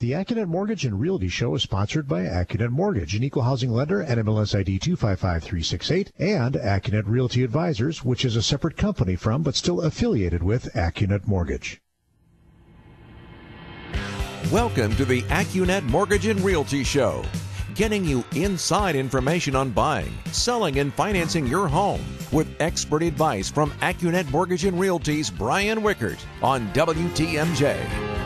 The AccuNet Mortgage and Realty Show is sponsored by AccuNet Mortgage, an equal housing lender, NMLS ID 255368, and AccuNet Realty Advisors, which is a separate company from but still affiliated with AccuNet Mortgage. Welcome to the AccuNet Mortgage and Realty Show, getting you inside information on buying, selling, and financing your home with expert advice from AccuNet Mortgage and Realty's Brian Wickert on WTMJ.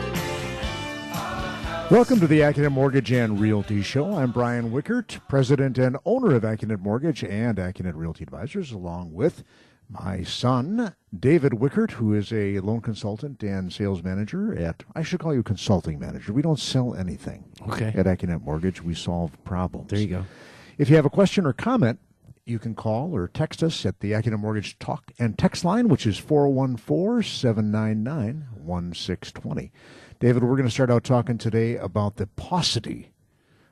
Welcome to the AccuNet Mortgage and Realty Show. I'm Brian Wickert, president and owner of AccuNet Mortgage and AccuNet Realty Advisors, along with my son, David Wickert, who is a loan consultant and sales manager at, I should call you consulting manager. We don't sell anything Okay. at AccuNet Mortgage. We solve problems. There you go. If you have a question or comment, you can call or text us at the AccuNet Mortgage Talk and Text line, which is 414 799 1620. David, we're going to start out talking today about the paucity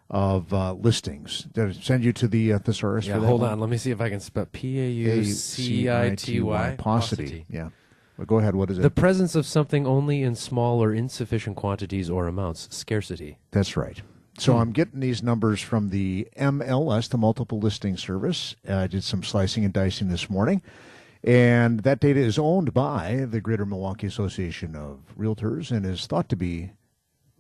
of uh, listings. Did I send you to the uh, thesaurus Yeah, hold one? on. Let me see if I can spell P A U C I T Y. Paucity. Yeah. Well, go ahead. What is it? The presence of something only in small or insufficient quantities or amounts. Scarcity. That's right. So I'm getting these numbers from the MLS, the Multiple Listing Service. Uh, I did some slicing and dicing this morning. And that data is owned by the Greater Milwaukee Association of Realtors and is thought to be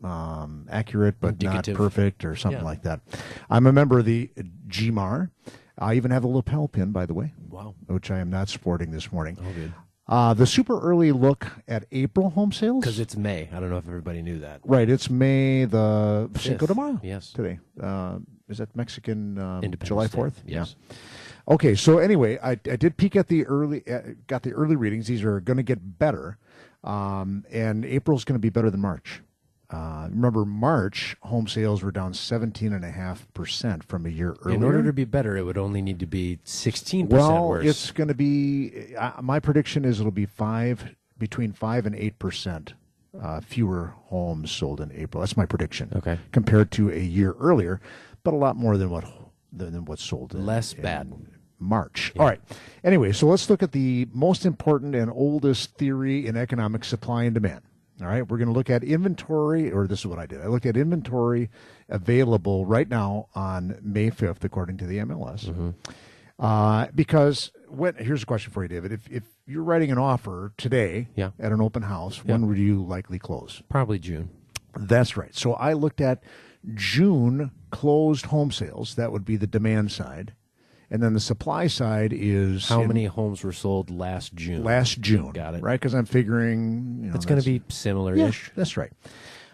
um, accurate but Indicative. not perfect or something Yeah. like that. I'm a member of the GMAR. I even have a lapel pin, by the way, Wow. which I am not sporting this morning. Oh, good. Uh, the super early look at April home sales. Because it's May. I don't know if everybody knew that. Right, it's May the Cinco de. Mayo. Yes. today. Uh, is that Mexican Independence July. Fourth? Yes. Yeah. Okay, so anyway, I, I did peek at the early, uh, got the early readings. These are going to get better, um, and April's going to be better than March. Uh, remember, March home sales were down seventeen and a half percent from a year earlier. In order to be better, it would only need to be 16% well, worse. it's going to be. Uh, my prediction is it'll be five between five and eight percent uh, fewer homes sold in April. That's my prediction. Okay. compared to a year earlier, but a lot more than what than, than what's sold. In, Less in bad. March. All right. Anyway, so let's look at the most important and oldest theory in economic supply and demand. All right, we're going to look at inventory, or this is what I did. I looked at inventory available right now on May 5th, according to the MLS. Uh, because when here's a question for you, David. If if you're writing an offer today Yeah. at an open house, when would you likely close? Probably June. That's right. So I looked at June closed home sales. That would be the demand side. And then the supply side is How in many homes were sold last June? last June. Got it. Right? Because I'm figuring you know, It's going to be similar yeah, ish. that's right.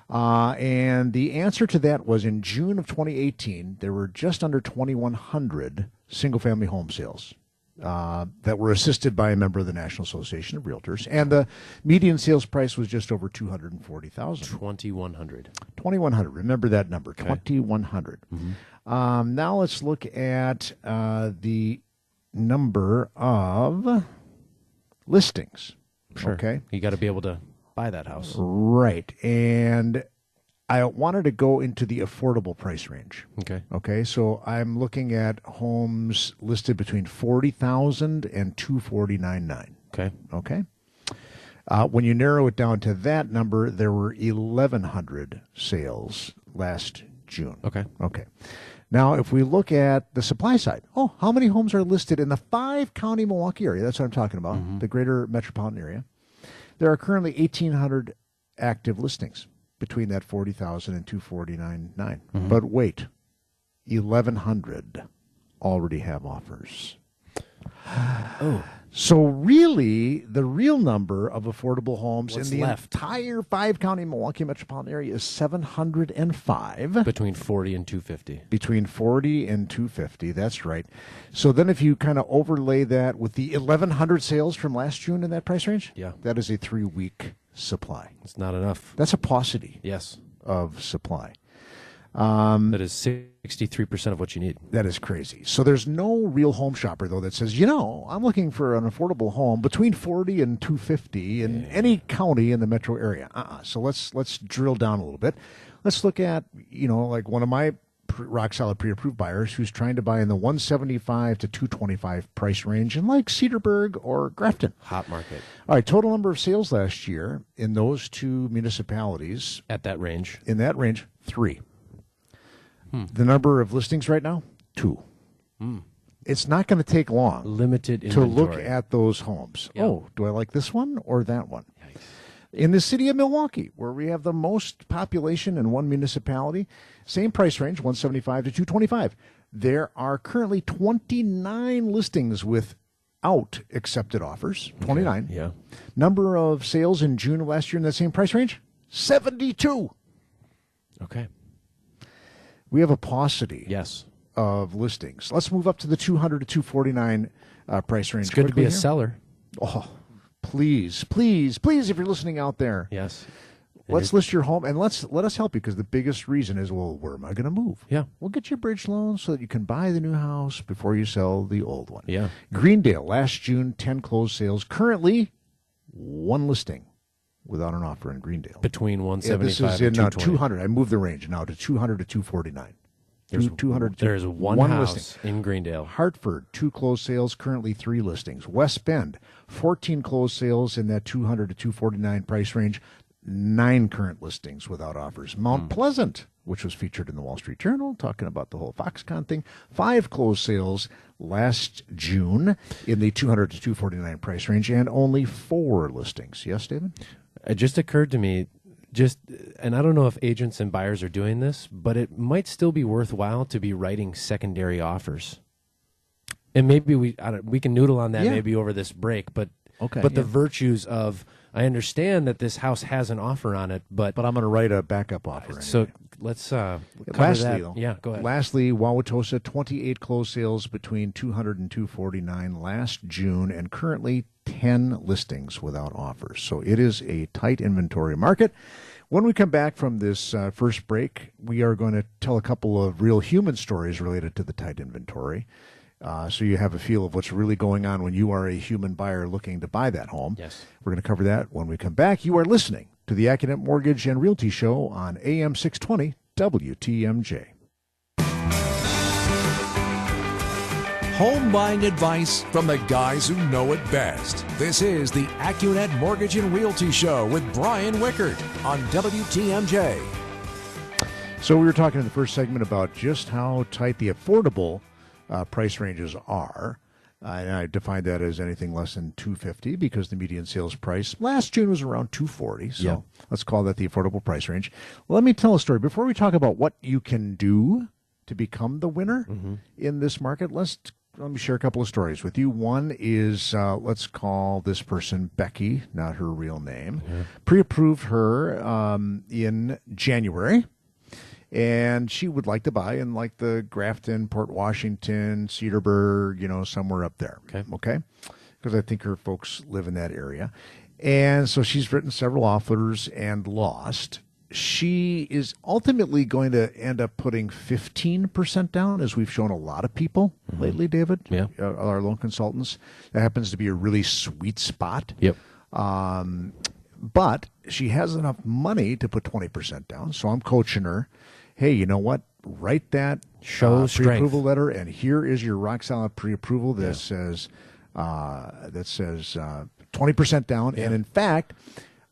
Uh, and the answer to that was in June of 2018, there were just under 2,100 single family home sales uh, that were assisted by a member of the National Association of Realtors. And the median sales price was just over 240,000. 2100. 2100 remember that number 2100 um, now let's look at uh, the number of listings Sure. okay You got to be able to buy that house. right and i wanted to go into the affordable price range Okay. okay so i'm looking at homes listed between 40000 and 2499 Okay. Okay. Uh, when you narrow it down to that number, there were 1,100 sales last June. Okay. Okay. Now, if we look at the supply side, oh, how many homes are listed in the five county Milwaukee area? That's what I'm talking about, mm-hmm. the greater metropolitan area. There are currently 1,800 active listings between that 40,000 and 249.9. Mm-hmm. But wait, 1,100 already have offers. Oh, So really, the real number of affordable homes What's in the left? entire five county Milwaukee metropolitan area is 705 between 40 and 250. between 40 and 250. That's right. So then if you kind of overlay that with the 1100 sales from last June in that price range, Yeah. that is a 3-week supply. It's not enough. That's a paucity Yes. of supply. Um, That is 63% of what you need. That is crazy. So there's no real home shopper though that says, you know, I'm looking for an affordable home between 40 and 250 in any county in the metro area. Uh-uh. So let's let's drill down a little bit. Let's look at, you know, like one of my rock solid pre-approved buyers who's trying to buy in the 175 to 225 price range in like Cedarburg or Grafton. Hot market All right, total number of sales last year in those two municipalities at that range. in that range, three. The number of listings right now, two. Hmm. It's not going to take long Limited inventory. to look at those homes. Yeah. Oh, do I like this one or that one? Yikes. In the city of Milwaukee, where we have the most population in one municipality, same price range, 175 to 225. There are currently 29 listings without accepted offers. 29. Yeah. Number of sales in June of last year in that same price range? 72. Okay. We have a paucity Yes. of listings. Let's move up to the 200 to 249 uh, price range. It's good to be quickly a here. seller. Oh, please, please, please, if you're listening out there, Yes. let's list your home and let's let us help you because the biggest reason is, well, where am I going to move? Yeah. We'll get you a bridge loan so that you can buy the new house before you sell the old one. Yeah. Greendale, last June, 10 closed sales. Currently, one listing without an offer in Greendale. Between Yeah, 175 this is and in uh, 200. I moved the range now to 200 to 249. There's, two, 200 there's one, one house listing. in Greendale. Hartford, two closed sales, currently three listings. West Bend, 14 closed sales in that 200 to 249 price range, nine current listings without offers. Mount Pleasant, which was featured in the Wall Street Journal, talking about the whole Foxconn thing, five closed sales last June in the 200 to 249 price range, and only four listings. Yes, David? It just occurred to me, just, and I don't know if agents and buyers are doing this, but it might still be worthwhile to be writing secondary offers. And maybe we I don't, we can noodle on that Yeah. maybe over this break, but Okay, but the virtues of I understand that this house has an offer on it, but, But I'm going to write a backup offer. so let's uh Lastly, though, yeah, go ahead. Lastly, Wauwatosa, 28 closed sales between 200 and 249 last June, and currently 10 listings without offers. So it is a tight inventory market. When we come back from this uh, first break, we are going to tell a couple of real human stories related to the tight inventory. Uh, so you have a feel of what's really going on when you are a human buyer looking to buy that home. Yes. We're going to cover that when we come back. You are listening to the AccuNet Mortgage and Realty Show on AM 620 WTMJ. Home buying advice from the guys who know it best. This is the AccuNet Mortgage and Realty Show with Brian Wickert on WTMJ. So we were talking in the first segment about just how tight the affordable uh, price ranges are. Uh, and I define that as anything less than 250 because the median sales price last June was around 240. So Yeah. let's call that the affordable price range. Let me tell a story before we talk about what you can do to become the winner in this market. Let's let me share a couple of stories with you. One is uh, let's call this person Becky, not her real name. Pre-approved her um, in January and she would like to buy in like the Grafton, Port Washington, Cedarburg, you know, somewhere up there. Okay. Okay. Because I think her folks live in that area. And so she's written several offers and lost. She is ultimately going to end up putting 15% down, as we've shown a lot of people lately, David. Yeah. Uh, our loan consultants. That happens to be a really sweet spot. Yep. Um, but she has enough money to put 20% down. So I'm coaching her. Hey, you know what? Write that Show uh, pre-approval letter, and here is your rock solid pre-approval that says uh, that says uh, 20% down. And in fact,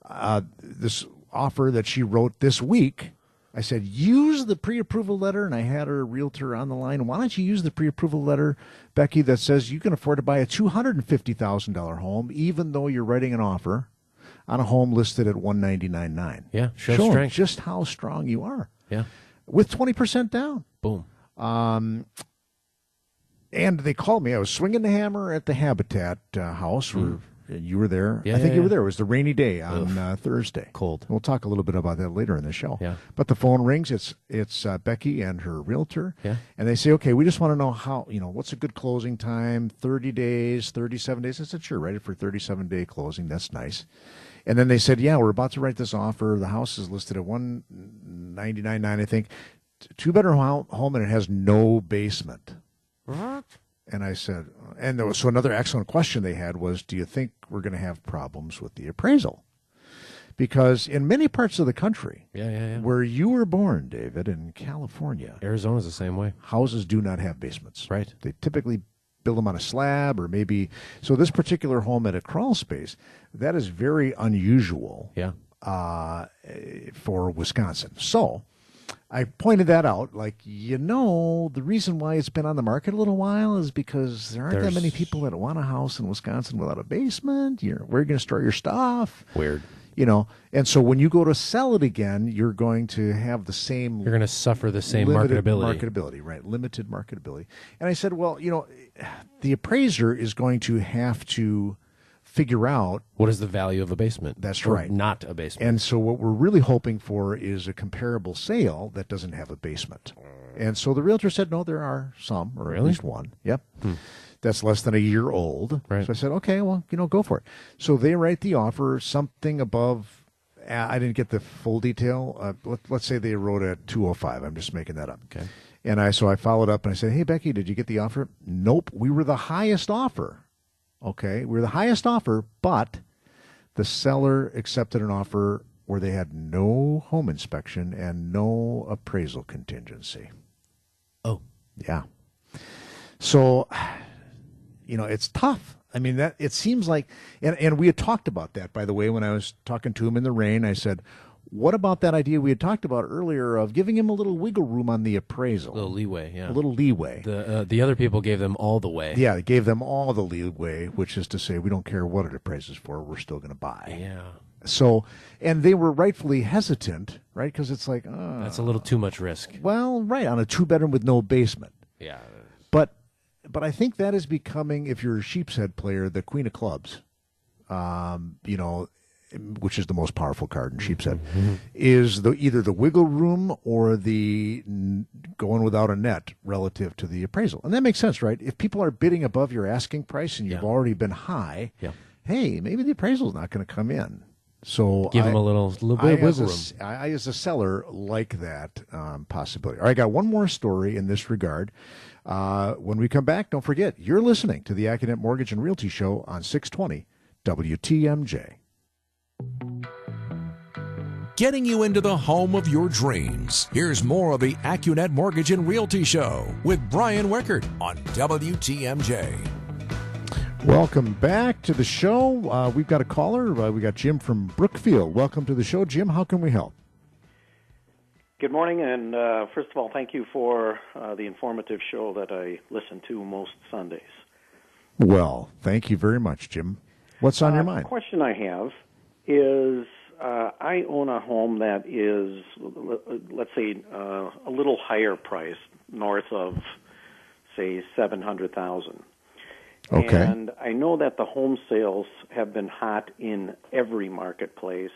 uh, this offer that she wrote this week, I said use the pre-approval letter, and I had her realtor on the line. Why don't you use the pre-approval letter, Becky, that says you can afford to buy a two hundred and fifty thousand dollar home, even though you're writing an offer on a home listed at one ninety nine nine. Yeah, show 'em strength. just how strong you are Yeah. with twenty percent down. Boom. Um, And they called me. I was swinging the hammer at the Habitat uh, house where you were there. Yeah, I think yeah, you were there. It was the rainy day on uh, Thursday. Cold. We'll talk a little bit about that later in the show. Yeah. But the phone rings. It's it's uh, Becky and her realtor. Yeah. And they say, okay, we just want to know how you know what's a good closing time? Thirty days, thirty-seven days. I said, sure, write it for thirty-seven day closing. That's nice. And then they said, yeah, we're about to write this offer. The house is listed at one ninety-nine nine, I think. Two bedroom home, and it has no basement. And I said, and there was, so another excellent question they had was, do you think we're going to have problems with the appraisal? because in many parts of the country, Yeah, yeah, yeah. where you were born, David, in California, Arizona's the same way. houses do not have basements. Right. They typically build them on a slab or maybe so this particular home at a crawl space, that is very unusual Yeah. uh, for Wisconsin. So I pointed that out. Like, you know, the reason why it's been on the market a little while is because there aren't that many people that want a house in Wisconsin without a basement. You're, where are you going to store your stuff? Weird. You know, and so when you go to sell it again, you're going to have the same You're going to suffer the same marketability. marketability, right? Limited marketability. And I said, well, you know, the appraiser is going to have to figure out what is the value of a basement? That's right. Not a basement. And so what we're really hoping for is a comparable sale that doesn't have a basement. And so the realtor said, no, there are some, or at least one. Yep. That's less than a year old. Right. So I said, okay, well, you know, go for it. So they write the offer something above. uh, I didn't get the full detail. Uh, let, let's say they wrote at 205. I'm just making that up. Okay. And I so I followed up and I said, "Hey Becky, did you get the offer?" Nope, we were the highest offer. Okay, we're the highest offer, but the seller accepted an offer where they had no home inspection and no appraisal contingency. oh, Yeah. So, you know, it's tough. I mean, that it seems like, and, and we had talked about that, by the way, when I was talking to him in the rain. I said, what about that idea we had talked about earlier of giving him a little wiggle room on the appraisal? a little leeway. Yeah. a little leeway. the uh, the other people gave them all the way. yeah, they gave them all the leeway, which is to say, we don't care what it appraises for, we're still going to buy. Yeah. So, and they were rightfully hesitant, right? Because it's like, uh, That's a little too much risk. well, right, on a two bedroom with no basement. Yeah. But, but I think that is becoming, if you're a sheepshead player, the queen of clubs. Um, you know, which is the most powerful card in sheepshead, is the either the wiggle room or the going without a net relative to the appraisal, and that makes sense, right? If people are bidding above your asking price and you've Yeah. already been high, Yeah. hey, maybe the appraisal's not going to come in. So Give I- them a little little I bit of a, wiggle room. I, I, as a seller, like that um, possibility. All right, I got one more story in this regard. Uh, when we come back, don't forget, you're listening to the AccuNet Mortgage and Realty Show on 620 WTMJ. Getting you into the home of your dreams. Here's more of the AccuNet Mortgage and Realty Show with Brian Wickert on WTMJ. Welcome back to the show. Uh, we've got a caller. Uh, we got Jim from Brookfield. Welcome to the show, Jim. How can we help? Good morning, and uh, first of all, thank you for uh, the informative show that I listen to most Sundays. Well, thank you very much, Jim. What's on your Uh, mind? The question I have is uh, I own a home that is, let's say, uh, a little higher price, north of, say, 700000 Okay. And I know that the home sales have been hot in every marketplace,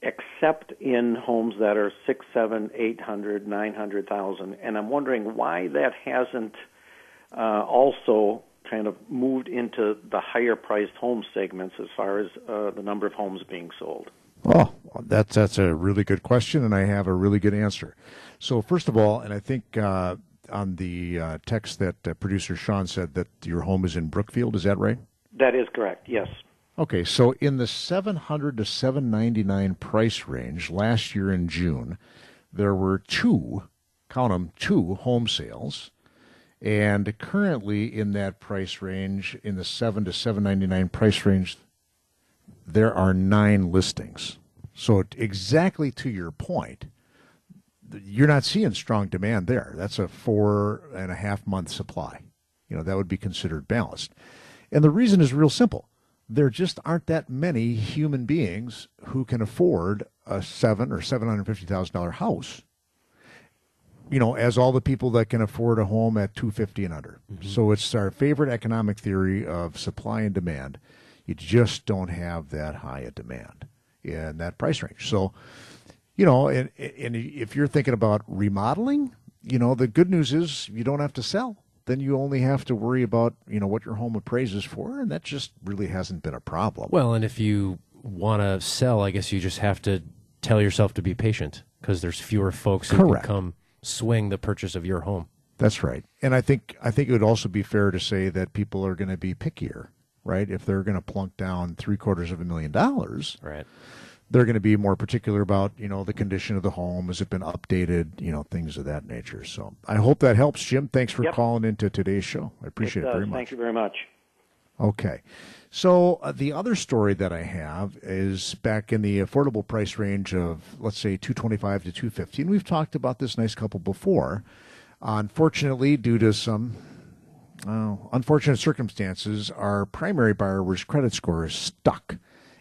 except in homes that are six, seven, eight hundred, nine hundred thousand. And I'm wondering why that hasn't uh, also kind of moved into the higher priced home segments as far as uh, the number of homes being sold. Oh, that's that's a really good question, and I have a really good answer. So first of all, and I think uh, on the uh, text that uh, producer Sean said that your home is in Brookfield. Is that right? That is correct. Yes. Okay, so in the 700 to 799 price range last year in June, there were two, count them, two home sales. And currently in that price range, in the 7 to 799 price range, there are nine listings. So exactly to your point, you're not seeing strong demand there. That's a four and a half month supply. You know, that would be considered balanced. And the reason is real simple. There just aren't that many human beings who can afford a seven or seven hundred fifty thousand dollar house. You know, as all the people that can afford a home at two fifty and under. Mm-hmm. So it's our favorite economic theory of supply and demand. You just don't have that high a demand in that price range. So, you know, and, and if you're thinking about remodeling, you know, the good news is you don't have to sell. Then you only have to worry about, you know, what your home appraises for, and that just really hasn't been a problem. Well, and if you want to sell, I guess you just have to tell yourself to be patient because there's fewer folks who Correct. can come swing the purchase of your home. That's right. And I think I think it would also be fair to say that people are going to be pickier, right? If they're going to plunk down three quarters of a million dollars, Right. they're going to be more particular about you know the condition of the home has it been updated you know things of that nature so i hope that helps jim thanks for Yep. calling into today's show i appreciate it, does. very much Thank you very much. Okay so uh, the other story that i have is back in the affordable price range of let's say 225 to 250 and we've talked about this nice couple before unfortunately due to some uh, unfortunate circumstances, our primary borrower's credit score is stuck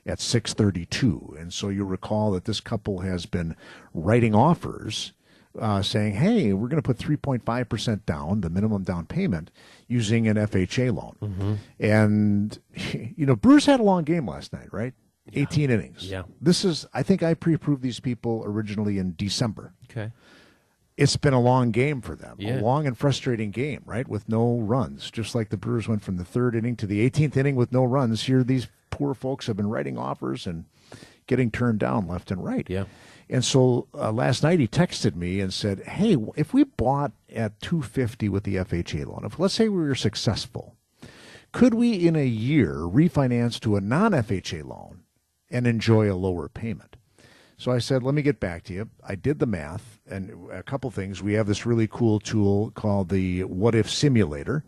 at 632. And so you'll recall that this couple has been writing offers uh, saying, hey, we're going to put 3.5% down, the minimum down payment, using an FHA loan. And, you know, Brewers had a long game last night, right? 18 innings. Yeah. This is, I think I pre approved these people originally in December Okay. it's been a long game for them, Yeah. a long and frustrating game, right? With no runs, just like the Brewers went from the third inning to the 18th inning with no runs. Here, these poor folks have been writing offers and getting turned down left and right. Yeah. And so uh, last night he texted me and said, "Hey, if we bought at 250 with the FHA loan, if let's say we were successful, could we in a year refinance to a non-FHA loan and enjoy a lower payment?" So I said, let me get back to you. I did the math and a couple things. We have this really cool tool called the What If Simulator,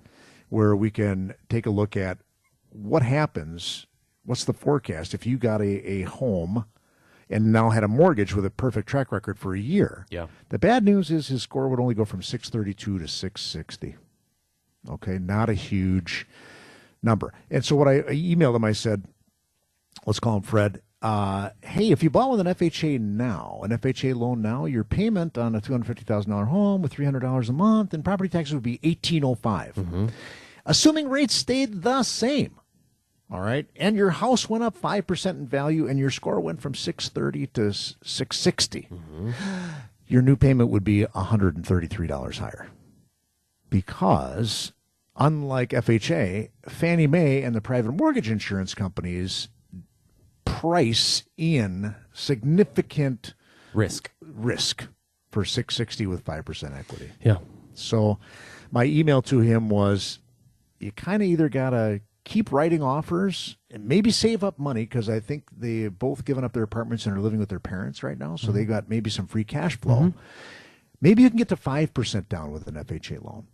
where we can take a look at what happens, what's the forecast if you got a, a home and now had a mortgage with a perfect track record for a year. Yeah. The bad news is his score would only go from 632 to 660. Okay, not a huge number. And so what I, I emailed him, I said, let's call him Fred. Uh, hey, if you bought with an FHA now, an FHA loan now, your payment on a two hundred fifty thousand dollar home with three hundred dollars a month and property taxes would be eighteen oh assuming rates stayed the same. All right, and your house went up five percent in value, and your score went from six thirty to six mm-hmm. Your new payment would be one hundred and thirty three dollars higher because unlike FHA, Fannie Mae and the private mortgage insurance companies price in significant Risk. risk for 660 with 5% equity. Yeah. So my email to him was you kind of either got to keep writing offers and maybe save up money because I think they both given up their apartments and are living with their parents right now. So they got maybe some free cash flow. Maybe you can get to 5% down with an FHA loan.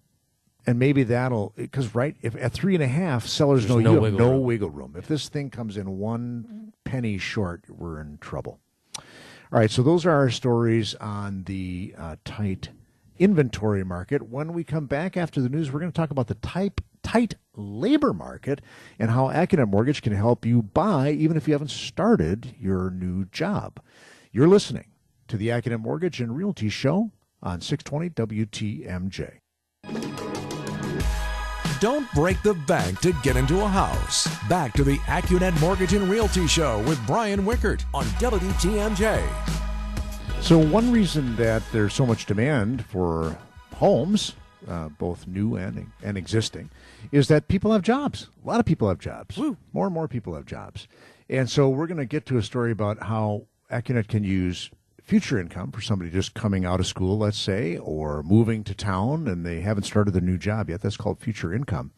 And maybe that'll, because right, if at three and a half, sellers There's know no you have wiggle no room. wiggle room. If this thing comes in one penny short, we're in trouble. All right, so those are our stories on the uh, tight inventory market. When we come back after the news, we're going to talk about the type tight labor market and how Accunet Mortgage can help you buy even if you haven't started your new job. You're listening to the Accunet Mortgage and Realty Show on 620 WTMJ. Don't break the bank to get into a house. Back to the AccuNet Mortgage and Realty Show with Brian Wickert on WTMJ. So, one reason that there's so much demand for homes, uh, both new and, and existing, is that people have jobs. A lot of people have jobs. More and more people have jobs. And so, we're going to get to a story about how Accunet can use future income for somebody just coming out of school, let's say, or moving to town and they haven't started their new job yet. That's called future income.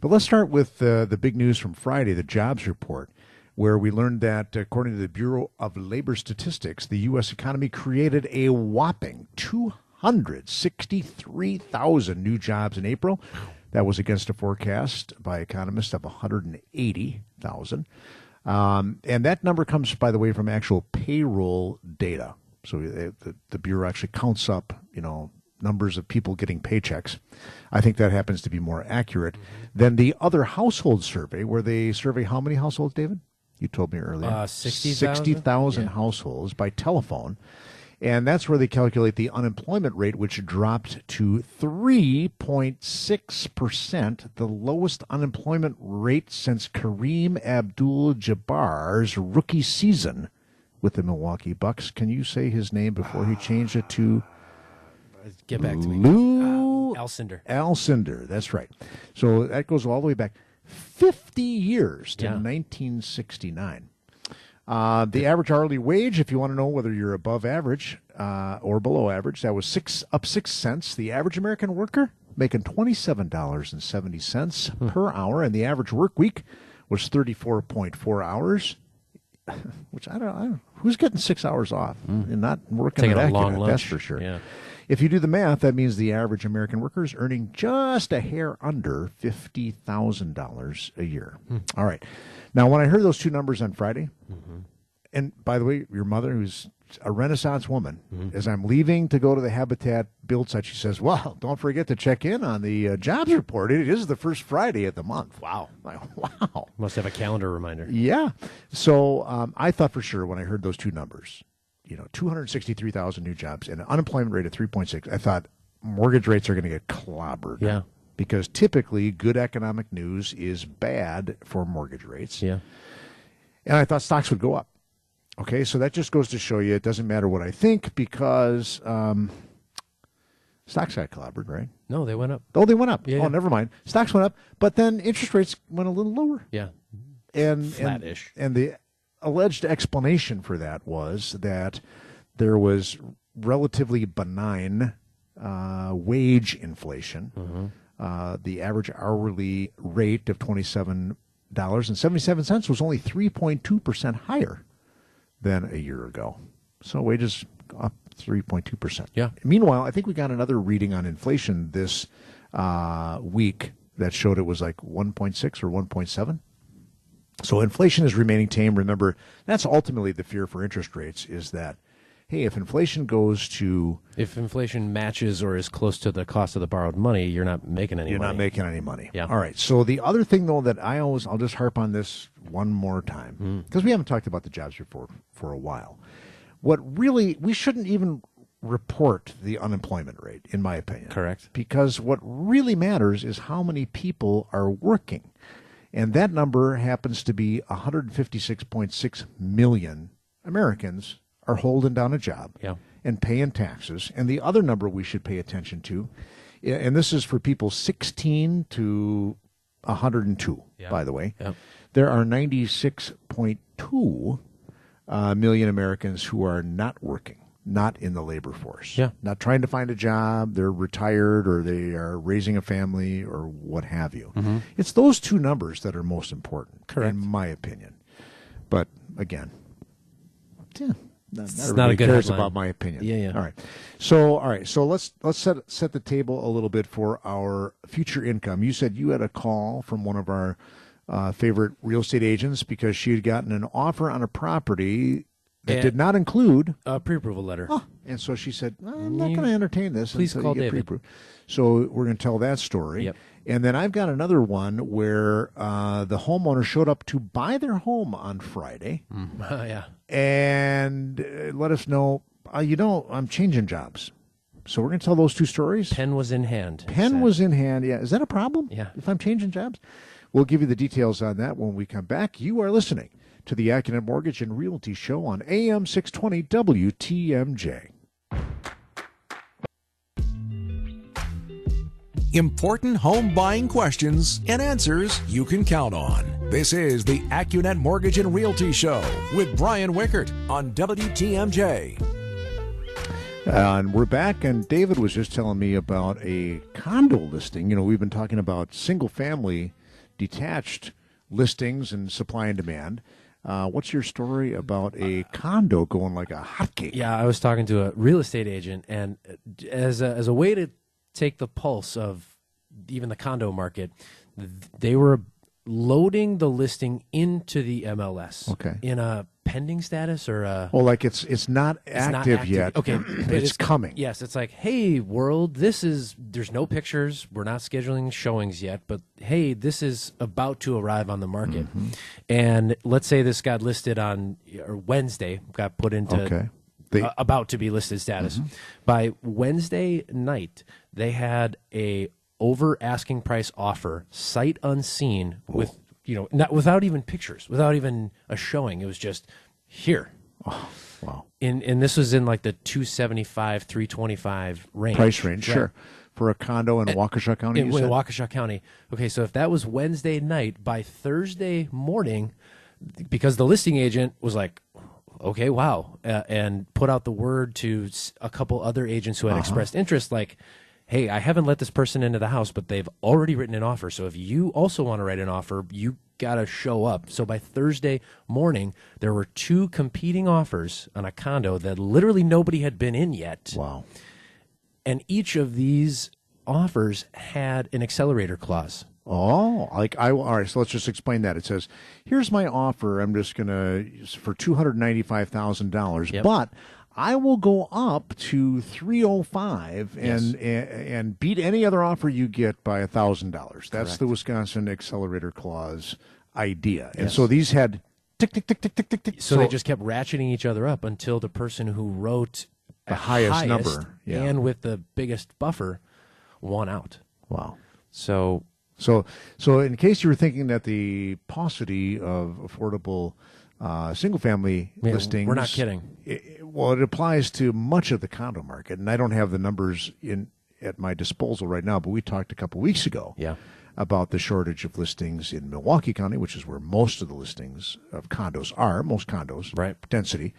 But let's start with uh, the big news from Friday, the jobs report where we learned that, according to the Bureau of Labor Statistics, the U.S. economy created a whopping 263,000 new jobs in April. That was against a forecast by economists of 180,000. Um, and that number comes, by the way, from actual payroll data. So uh, the, the Bureau actually counts up, you know, numbers of people getting paychecks. I think that happens to be more accurate than the other household survey, where they survey how many households, David? You told me earlier. Uh, 60,000? 60,000 Yeah. households by telephone. And that's where they calculate the unemployment rate, which dropped to 3.6%, the lowest unemployment rate since Kareem Abdul Jabbar's rookie season with the Milwaukee Bucks. Can you say his name before he changed it to Get back to me. Lew Uh, Alcindor. Alcindor? That's right. So that goes all the way back 50 years to Yeah. 1969. Uh, the average hourly wage, if you want to know whether you're above average uh, or below average, that was six up six cents. The average American worker making twenty seven dollars and seventy cents per hour, and the average work week was thirty four point four hours. which I don't, I don't who's getting six hours off and not working Taking at a long lunch. That's for sure. Yeah. If you do the math, that means the average American worker is earning just a hair under fifty thousand dollars a year. All right. Now, when I heard those two numbers on Friday, and by the way, your mother, who's a Renaissance woman, as I'm leaving to go to the Habitat build site, she says, "Well, don't forget to check in on the uh, jobs report. It is the first Friday of the month." Wow! Like, wow. Must have a calendar reminder. Yeah. So um, I thought for sure when I heard those two numbers, you know, 263,000 new jobs and an unemployment rate of 3.6, I thought mortgage rates are going to get clobbered. Yeah. Because typically good economic news is bad for mortgage rates. Yeah. And I thought stocks would go up. Okay. So that just goes to show you it doesn't matter what I think because um, stocks got clobbered, right? No, they went up. Oh, they went up. Yeah, oh, yeah. never mind. Stocks went up, but then interest rates went a little lower Yeah. and Flattish. And, and the alleged explanation for that was that there was relatively benign uh, wage inflation. Mm-hmm. Uh, the average hourly rate of twenty-seven dollars and seventy-seven cents was only three point two percent higher than a year ago. So wages up three point two percent. Yeah. Meanwhile, I think we got another reading on inflation this uh, week that showed it was like one point six or one point seven. So inflation is remaining tame. Remember, that's ultimately the fear for interest rates is that, hey, if inflation goes to, If inflation matches or is close to the cost of the borrowed money, you're not making any money. you're money. not making any money. Yeah. All right. So the other thing, though, that I always, I'll just harp on this one more time hmm. because we haven't talked about the jobs report for a while. What really, we shouldn't even report the unemployment rate, in my opinion. Correct. Because what really matters is how many people are working. And that number happens to be 156.6 million Americans are holding down a job Yeah. and paying taxes. And the other number we should pay attention to, and this is for people 16 to 102, Yeah. by the way, Yeah. there are 96.2 uh, million Americans who are not working, not in the labor force, Yeah. not trying to find a job. They're retired or they are raising a family or what have you. It's those two numbers that are most important, Mm-hmm. Correct. in my opinion. But again, yeah, not, It's not not a good cares headline. about my opinion. Yeah, yeah. All right. So, all right. So let's let's set set the table a little bit for our future income. You said you had a call from one of our uh, favorite real estate agents because she had gotten an offer on a property that And- did not include. A pre-approval letter. Oh, and so she said, "I'm not going to entertain this." Please call David. pre-approved." So we're going to tell that story. Yep. And then I've got another one where uh, the homeowner showed up to buy their home on Friday yeah. and uh, let us know, uh, you know, I'm changing jobs. So we're going to tell those two stories. Pen was in hand. Pen was in hand. Yeah. Is that a problem? Yeah. If I'm changing jobs? We'll give you the details on that when we come back. You are listening to the AccuNet Mortgage and Realty Show on AM 620 WTMJ. Important home buying questions and answers you can count on. This is the AccuNet Mortgage and Realty Show with Brian Wickert on WTMJ. And we're back, and David was just telling me about a condo listing. You know, we've been talking about single family detached listings and supply and demand. Uh, what's your story about a condo going like a hotcake? Yeah, I was talking to a real estate agent, and uh, as a, as a way to take the pulse of even the condo market, they were loading the listing into the MLS. Okay. In a pending status or a Oh, like it's it's not it's active, not yet. Okay, but it's, coming. Yes, it's like, hey, world, this is. There's no pictures. We're not scheduling showings yet, but hey, this is about to arrive on the market. Mm-hmm. And let's say this got listed on or Wednesday, got put into Okay. They- uh, about to be listed status. By Wednesday night, they had a over asking price offer, sight unseen, with you know, not without even pictures, without even a showing. It was just here Wow. in and this was in like the 275 325 range Price range, Right. sure. For a condo in Waukesha County, in, in? Waukesha County. Okay, so if that was Wednesday night, by Thursday morning, because the listing agent was like, okay, wow, uh, and put out the word to a couple other agents who had Uh-huh. expressed interest, like, hey, I haven't let this person into the house, but they've already written an offer. So if you also want to write an offer, you got to show up. So by Thursday morning, there were two competing offers on a condo that literally nobody had been in yet. Wow. And each of these offers had an accelerator clause. Oh, like I all right. So let's just explain that. It says, "Here's my offer. I'm just gonna for two hundred ninety five thousand dollars, but I will go up to three oh five and and beat any other offer you get by a thousand dollars. That's Correct. the Wisconsin Accelerator Clause idea. And so these had tick tick tick tick tick tick tick. So, they just kept ratcheting each other up until the person who wrote The at highest number, yeah. and with the biggest buffer won out. wow. So So, so in case you were thinking that the paucity of affordable uh, single-family Yeah, listings, we're not kidding. it- well, it applies to much of the condo market, and I don't have the numbers in at my disposal right now. But we talked a couple weeks ago, Yeah. about the shortage of listings in Milwaukee County, which is where most of the listings of condos are, most condos, Right. density,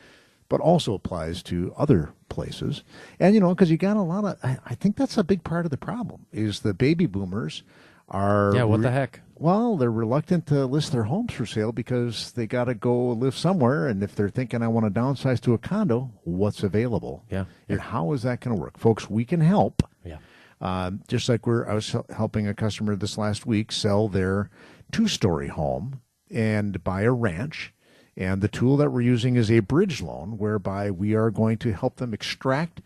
but also applies to other places. And you know, because you got a lot of, I, I think that's a big part of the problem is the baby boomers are Yeah, what the heck? well, they're reluctant to list their homes for sale because they got to go live somewhere. And if they're thinking, I want to downsize to a condo, what's available? Yeah. And how is that going to work? Folks, we can help. yeah. Um, just like we're, I was helping a customer this last week sell their two story home and buy a ranch. And the tool that we're using is a bridge loan, whereby we are going to help them extract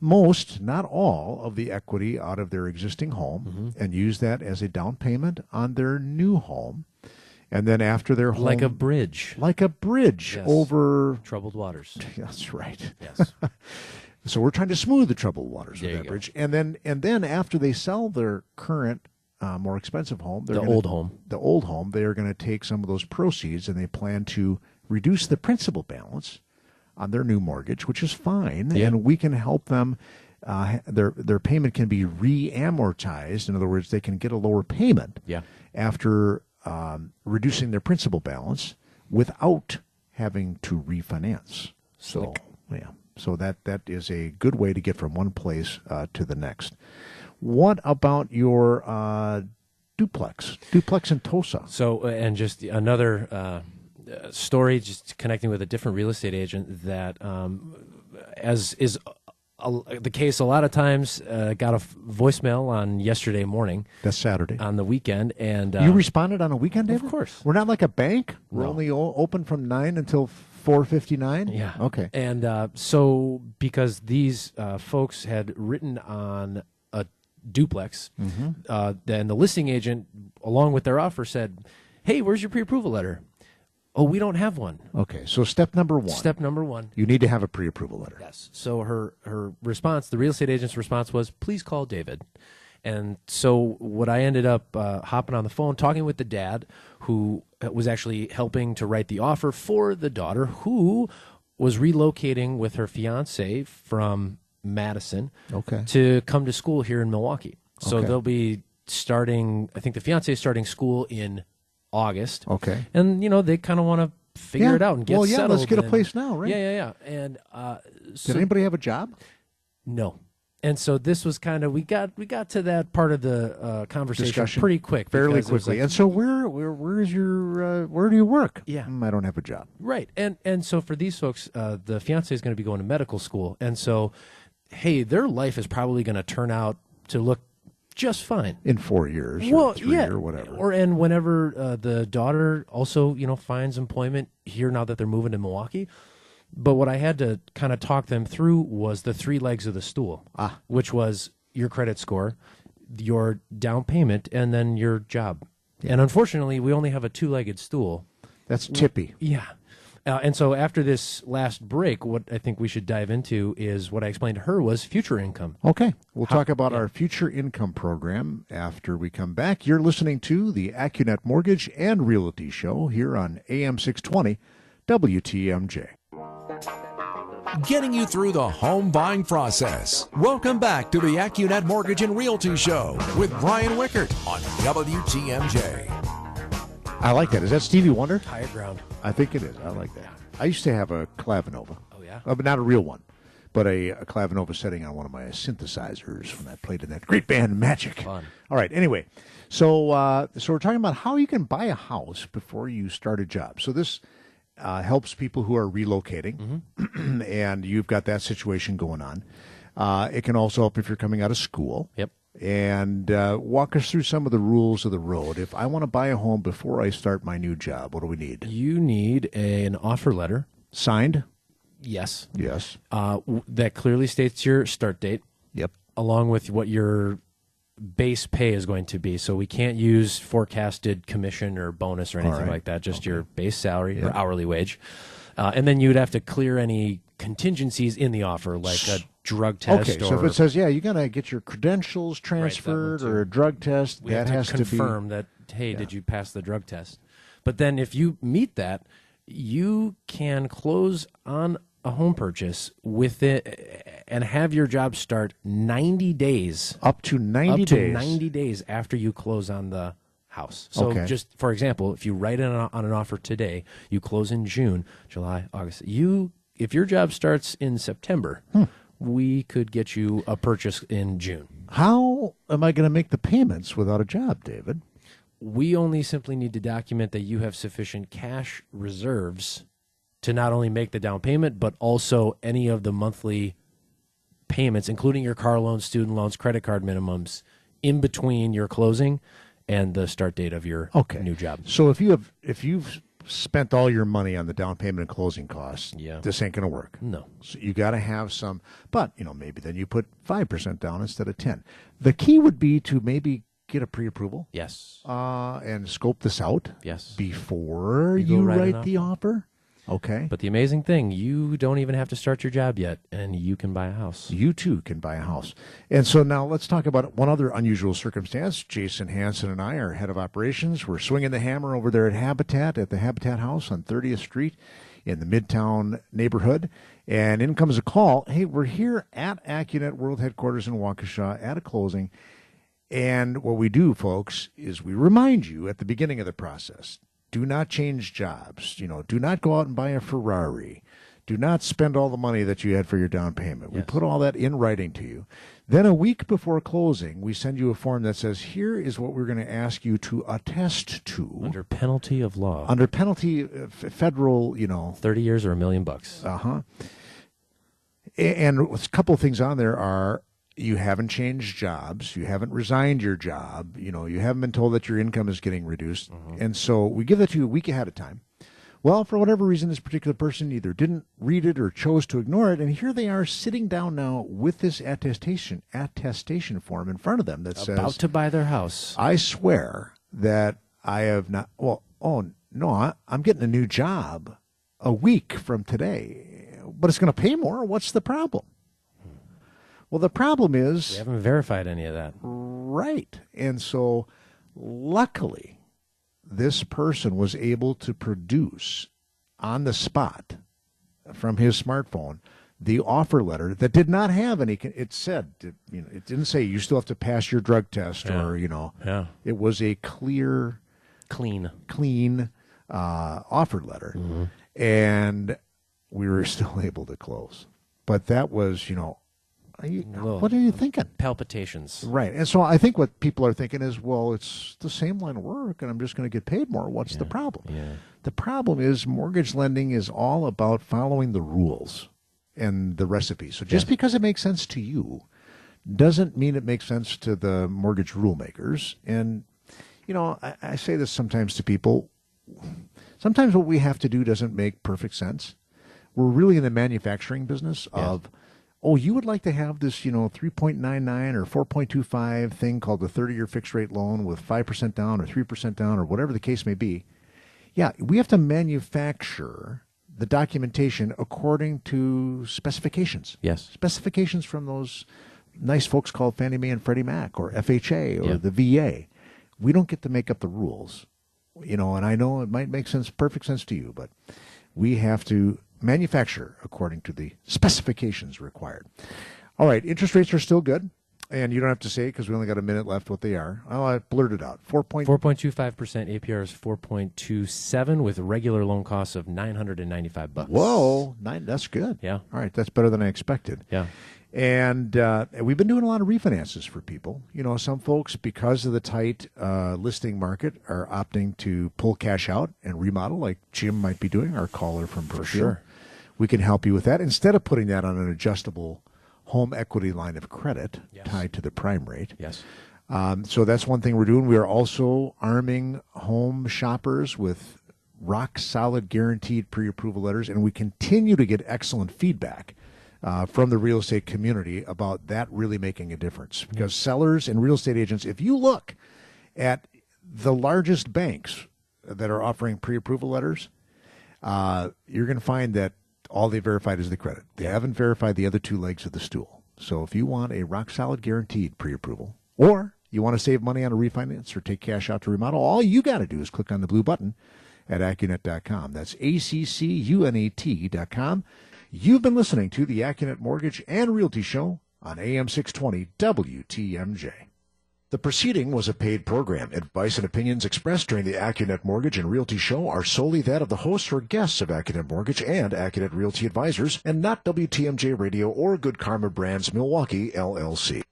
most, not all, of the equity out of their existing home and use that as a down payment on their new home. And then after their home, Like a bridge. like a bridge Yes. over. Troubled waters. That's right. Yes. So we're trying to smooth the troubled waters There with that go. bridge, and then and then after they sell their current uh, more expensive home, The gonna- old home. the old home, they are going to take some of those proceeds and they plan to reduce the principal balance on their new mortgage, which is fine, Yeah. and we can help them. Uh, their their payment can be re-amortized. In other words, they can get a lower payment Yeah. after um, reducing their principal balance without having to refinance. So yeah, so that that is a good way to get from one place uh, to the next. What about your uh, duplex, duplex in Tosa? So, uh, and just another uh, story, just connecting with a different real estate agent that, um, as is a, the case a lot of times, uh, got a f- voicemail on yesterday morning That's Saturday. on the weekend, and uh, you responded on a weekend, David? Of course. We're not like a bank. We're No. only o- open from nine until four fifty nine. Yeah. Okay. And uh, so, because these uh, folks had written on a duplex, Mm-hmm. uh, then the listing agent, along with their offer, said, "Hey, where's your pre-approval letter?" Oh, we don't have one. Okay. So step number one. Step number one. You need to have a pre-approval letter. Yes. So her her response, the real estate agent's response was, "Please call David." And so what I ended up uh, hopping on the phone, talking with the dad, who was actually helping to write the offer for the daughter, who was relocating with her fiance from Madison Okay. to come to school here in Milwaukee. So Okay. they'll be starting. I think the fiance is starting school in August. Okay. And you know they kind of want to figure Yeah. it out and get Well, yeah, let's get a and- place now, right? Yeah, yeah, yeah. And uh, Did anybody have a job? no. And so this was kind of we got we got to that part of the uh, conversation Discussion? pretty quick, Fairly because it was quickly. like- and so where where where is your uh, where do you work? Yeah. "Mm, I don't have a job. right, and and so for these folks, uh, the fiance is going to be going to medical school, and so hey, their life is probably going to turn out to look just fine. in four years well, or yeah, or whatever. Or and whenever uh, the daughter also, you know, finds employment here now that they're moving to Milwaukee. But what I had to kind of talk them through was the three legs of the stool, Ah. which was your credit score, your down payment, and then your job. And unfortunately, we only have a two-legged stool. That's tippy. Yeah. Uh, and so after this last break, what I think we should dive into is what I explained to her was future income. Okay. We'll talk about our future income program after we come back. You're listening to the AccuNet Mortgage and Realty Show here on AM 620 WTMJ. Getting you through the home buying process. Welcome back to the AccuNet Mortgage and Realty Show with Brian Wickert on WTMJ. I like that. Is that Stevie Wonder? Higher ground. I think it is. I like that. I used to have a Clavinova. Oh, yeah? Uh, but not a real one. but a, a clavinova setting on one of my synthesizers when I played in that great band Magic. Fun. All right. Anyway, so uh, so we're talking about how you can buy a house before you start a job. So this uh, helps people who are relocating, Mm-hmm. and you've got that situation going on. Uh, it can also help if you're coming out of school. Yep. And uh, walk us through some of the rules of the road. If I want to buy a home before I start my new job, what do we need? You need a, an offer letter. Signed? Yes. Yes. Uh, w- that clearly states your start date, Yep. along with what your base pay is going to be. So we can't use forecasted commission or bonus or anything right. like that. Just your base salary Yeah. or hourly wage, uh, and then you'd have to clear any contingencies in the offer, like a drug test. Okay, so if it says, yeah, you got to get your credentials transferred too. or a drug test, we that has to confirm that hey did you pass the drug test but then if you meet that you can close on a home purchase with it and have your job start 90 days up to 90 up to days. 90 days after you close on the house so Okay. just for example if you write in on on an offer today you close in june july august you if your job starts in september Hmm. We could get you a purchase in june How am I going to make the payments without a job, David? we only simply need to document that you have sufficient cash reserves to not only make the down payment, but also any of the monthly payments, including your car loans, student loans, credit card minimums, in between your closing and the start date of your Okay. new job. So if you have if you've spent all your money on the down payment and closing costs, Yeah. this ain't going to work. No. So you got to have some, but you know maybe then you put five percent down instead of ten. The key would be to maybe get a pre-approval Yes. uh, and scope this out Yes. before You you, write the offer. Okay. But the amazing thing, you don't even have to start your job yet, and you can buy a house. you too can buy a house. And so now let's talk about one other unusual circumstance. Jason Hanson and I are head of operations. We're swinging the hammer over there at Habitat, at the Habitat House on 30th Street in the Midtown neighborhood. And in comes a call. Hey, we're here at AccuNet World Headquarters in Waukesha at a closing. And what we do, folks, is we remind you at the beginning of the process do not change jobs. You know, do not go out and buy a Ferrari. Do not spend all the money that you had for your down payment. We put all that in writing to you. Then a week before closing, we send you a form that says, here is what we're going to ask you to attest to Under penalty of law, under penalty f- federal, you know, 30 years or a million bucks. uh huh. And a couple of things on there are you haven't changed jobs, you haven't resigned your job, you know, you haven't been told that your income is getting reduced, mm-hmm. and so we give that to you a week ahead of time. Well, for whatever reason, this particular person either didn't read it or chose to ignore it, and here they are sitting down now with this attestation attestation form in front of them that About says, to buy their house. "I swear that I have not." Well, oh no, I, I'm getting a new job a week from today, but it's going to pay more. What's the problem? Well, the problem is We haven't verified any of that. right, and so luckily, this person was able to produce on the spot from his smartphone the offer letter that did not have any. It said, you know, it didn't say you still have to pass your drug test Yeah. or you know, Yeah. it was a clear Clean. clean uh, offer letter, Mm-hmm. and we were still able to close. But that was, you know, are you, Little- what are you thinking? Palpitations. Right, and so I think what people are thinking is, well, it's the same line of work, and I'm just going to get paid more. What's the problem? Yeah. The problem is mortgage lending is all about following the rules and the recipe. So just Yeah. because it makes sense to you doesn't mean it makes sense to the mortgage rule makers. And, you know, I, I say this sometimes to people. Sometimes what we have to do doesn't make perfect sense. We're really in the manufacturing business of, oh, you would like to have this, you know, 3.99 or 4.25 thing called the 30 year fixed rate loan with 5% down or 3% down or whatever the case may be. Yeah, we have to manufacture the documentation according to specifications. Yes. Specifications from those nice folks called Fannie Mae and Freddie Mac or FHA or Yeah. the VA. We don't get to make up the rules. You know, and I know it might make sense, perfect sense to you, but we have to manufacture according to the specifications required. All right, interest rates are still good. and you don't have to say because we only got a minute left what they are. Oh, I blurted out. Four point. 4.25% APR is 4.27 with regular loan costs of 995 bucks. Whoa, nine. That's good. Yeah. All right, that's better than I expected. Yeah. And uh, we've been doing a lot of refinances for people. You know, some folks, because of the tight uh, listing market, are opting to pull cash out and remodel, like Jim might be doing, our caller from Brookfield. sure. We can help you with that instead of putting that on an adjustable home equity line of credit Yes. tied to the prime rate. Yes. Um, so that's one thing we're doing. We are also arming home shoppers with rock solid guaranteed pre approval letters, and we continue to get excellent feedback uh, from the real estate community about that really making a difference. Because sellers and real estate agents, if you look at the largest banks that are offering pre approval letters, uh, you're going to find that all they verified is the credit. They haven't verified the other two legs of the stool. So if you want a rock solid guaranteed pre approval, or you want to save money on a refinance or take cash out to remodel, all you got to do is click on the blue button at AccuNet.com. That's A C C U N A T.com. You've been listening to the AccuNet Mortgage and Realty Show on AM 620 WTMJ. The proceeding was a paid program. Advice and opinions expressed during the AccuNet Mortgage and Realty Show are solely that of the hosts or guests of AccuNet Mortgage and AccuNet Realty Advisors, and not WTMJ Radio or Good Karma Brands Milwaukee, LLC.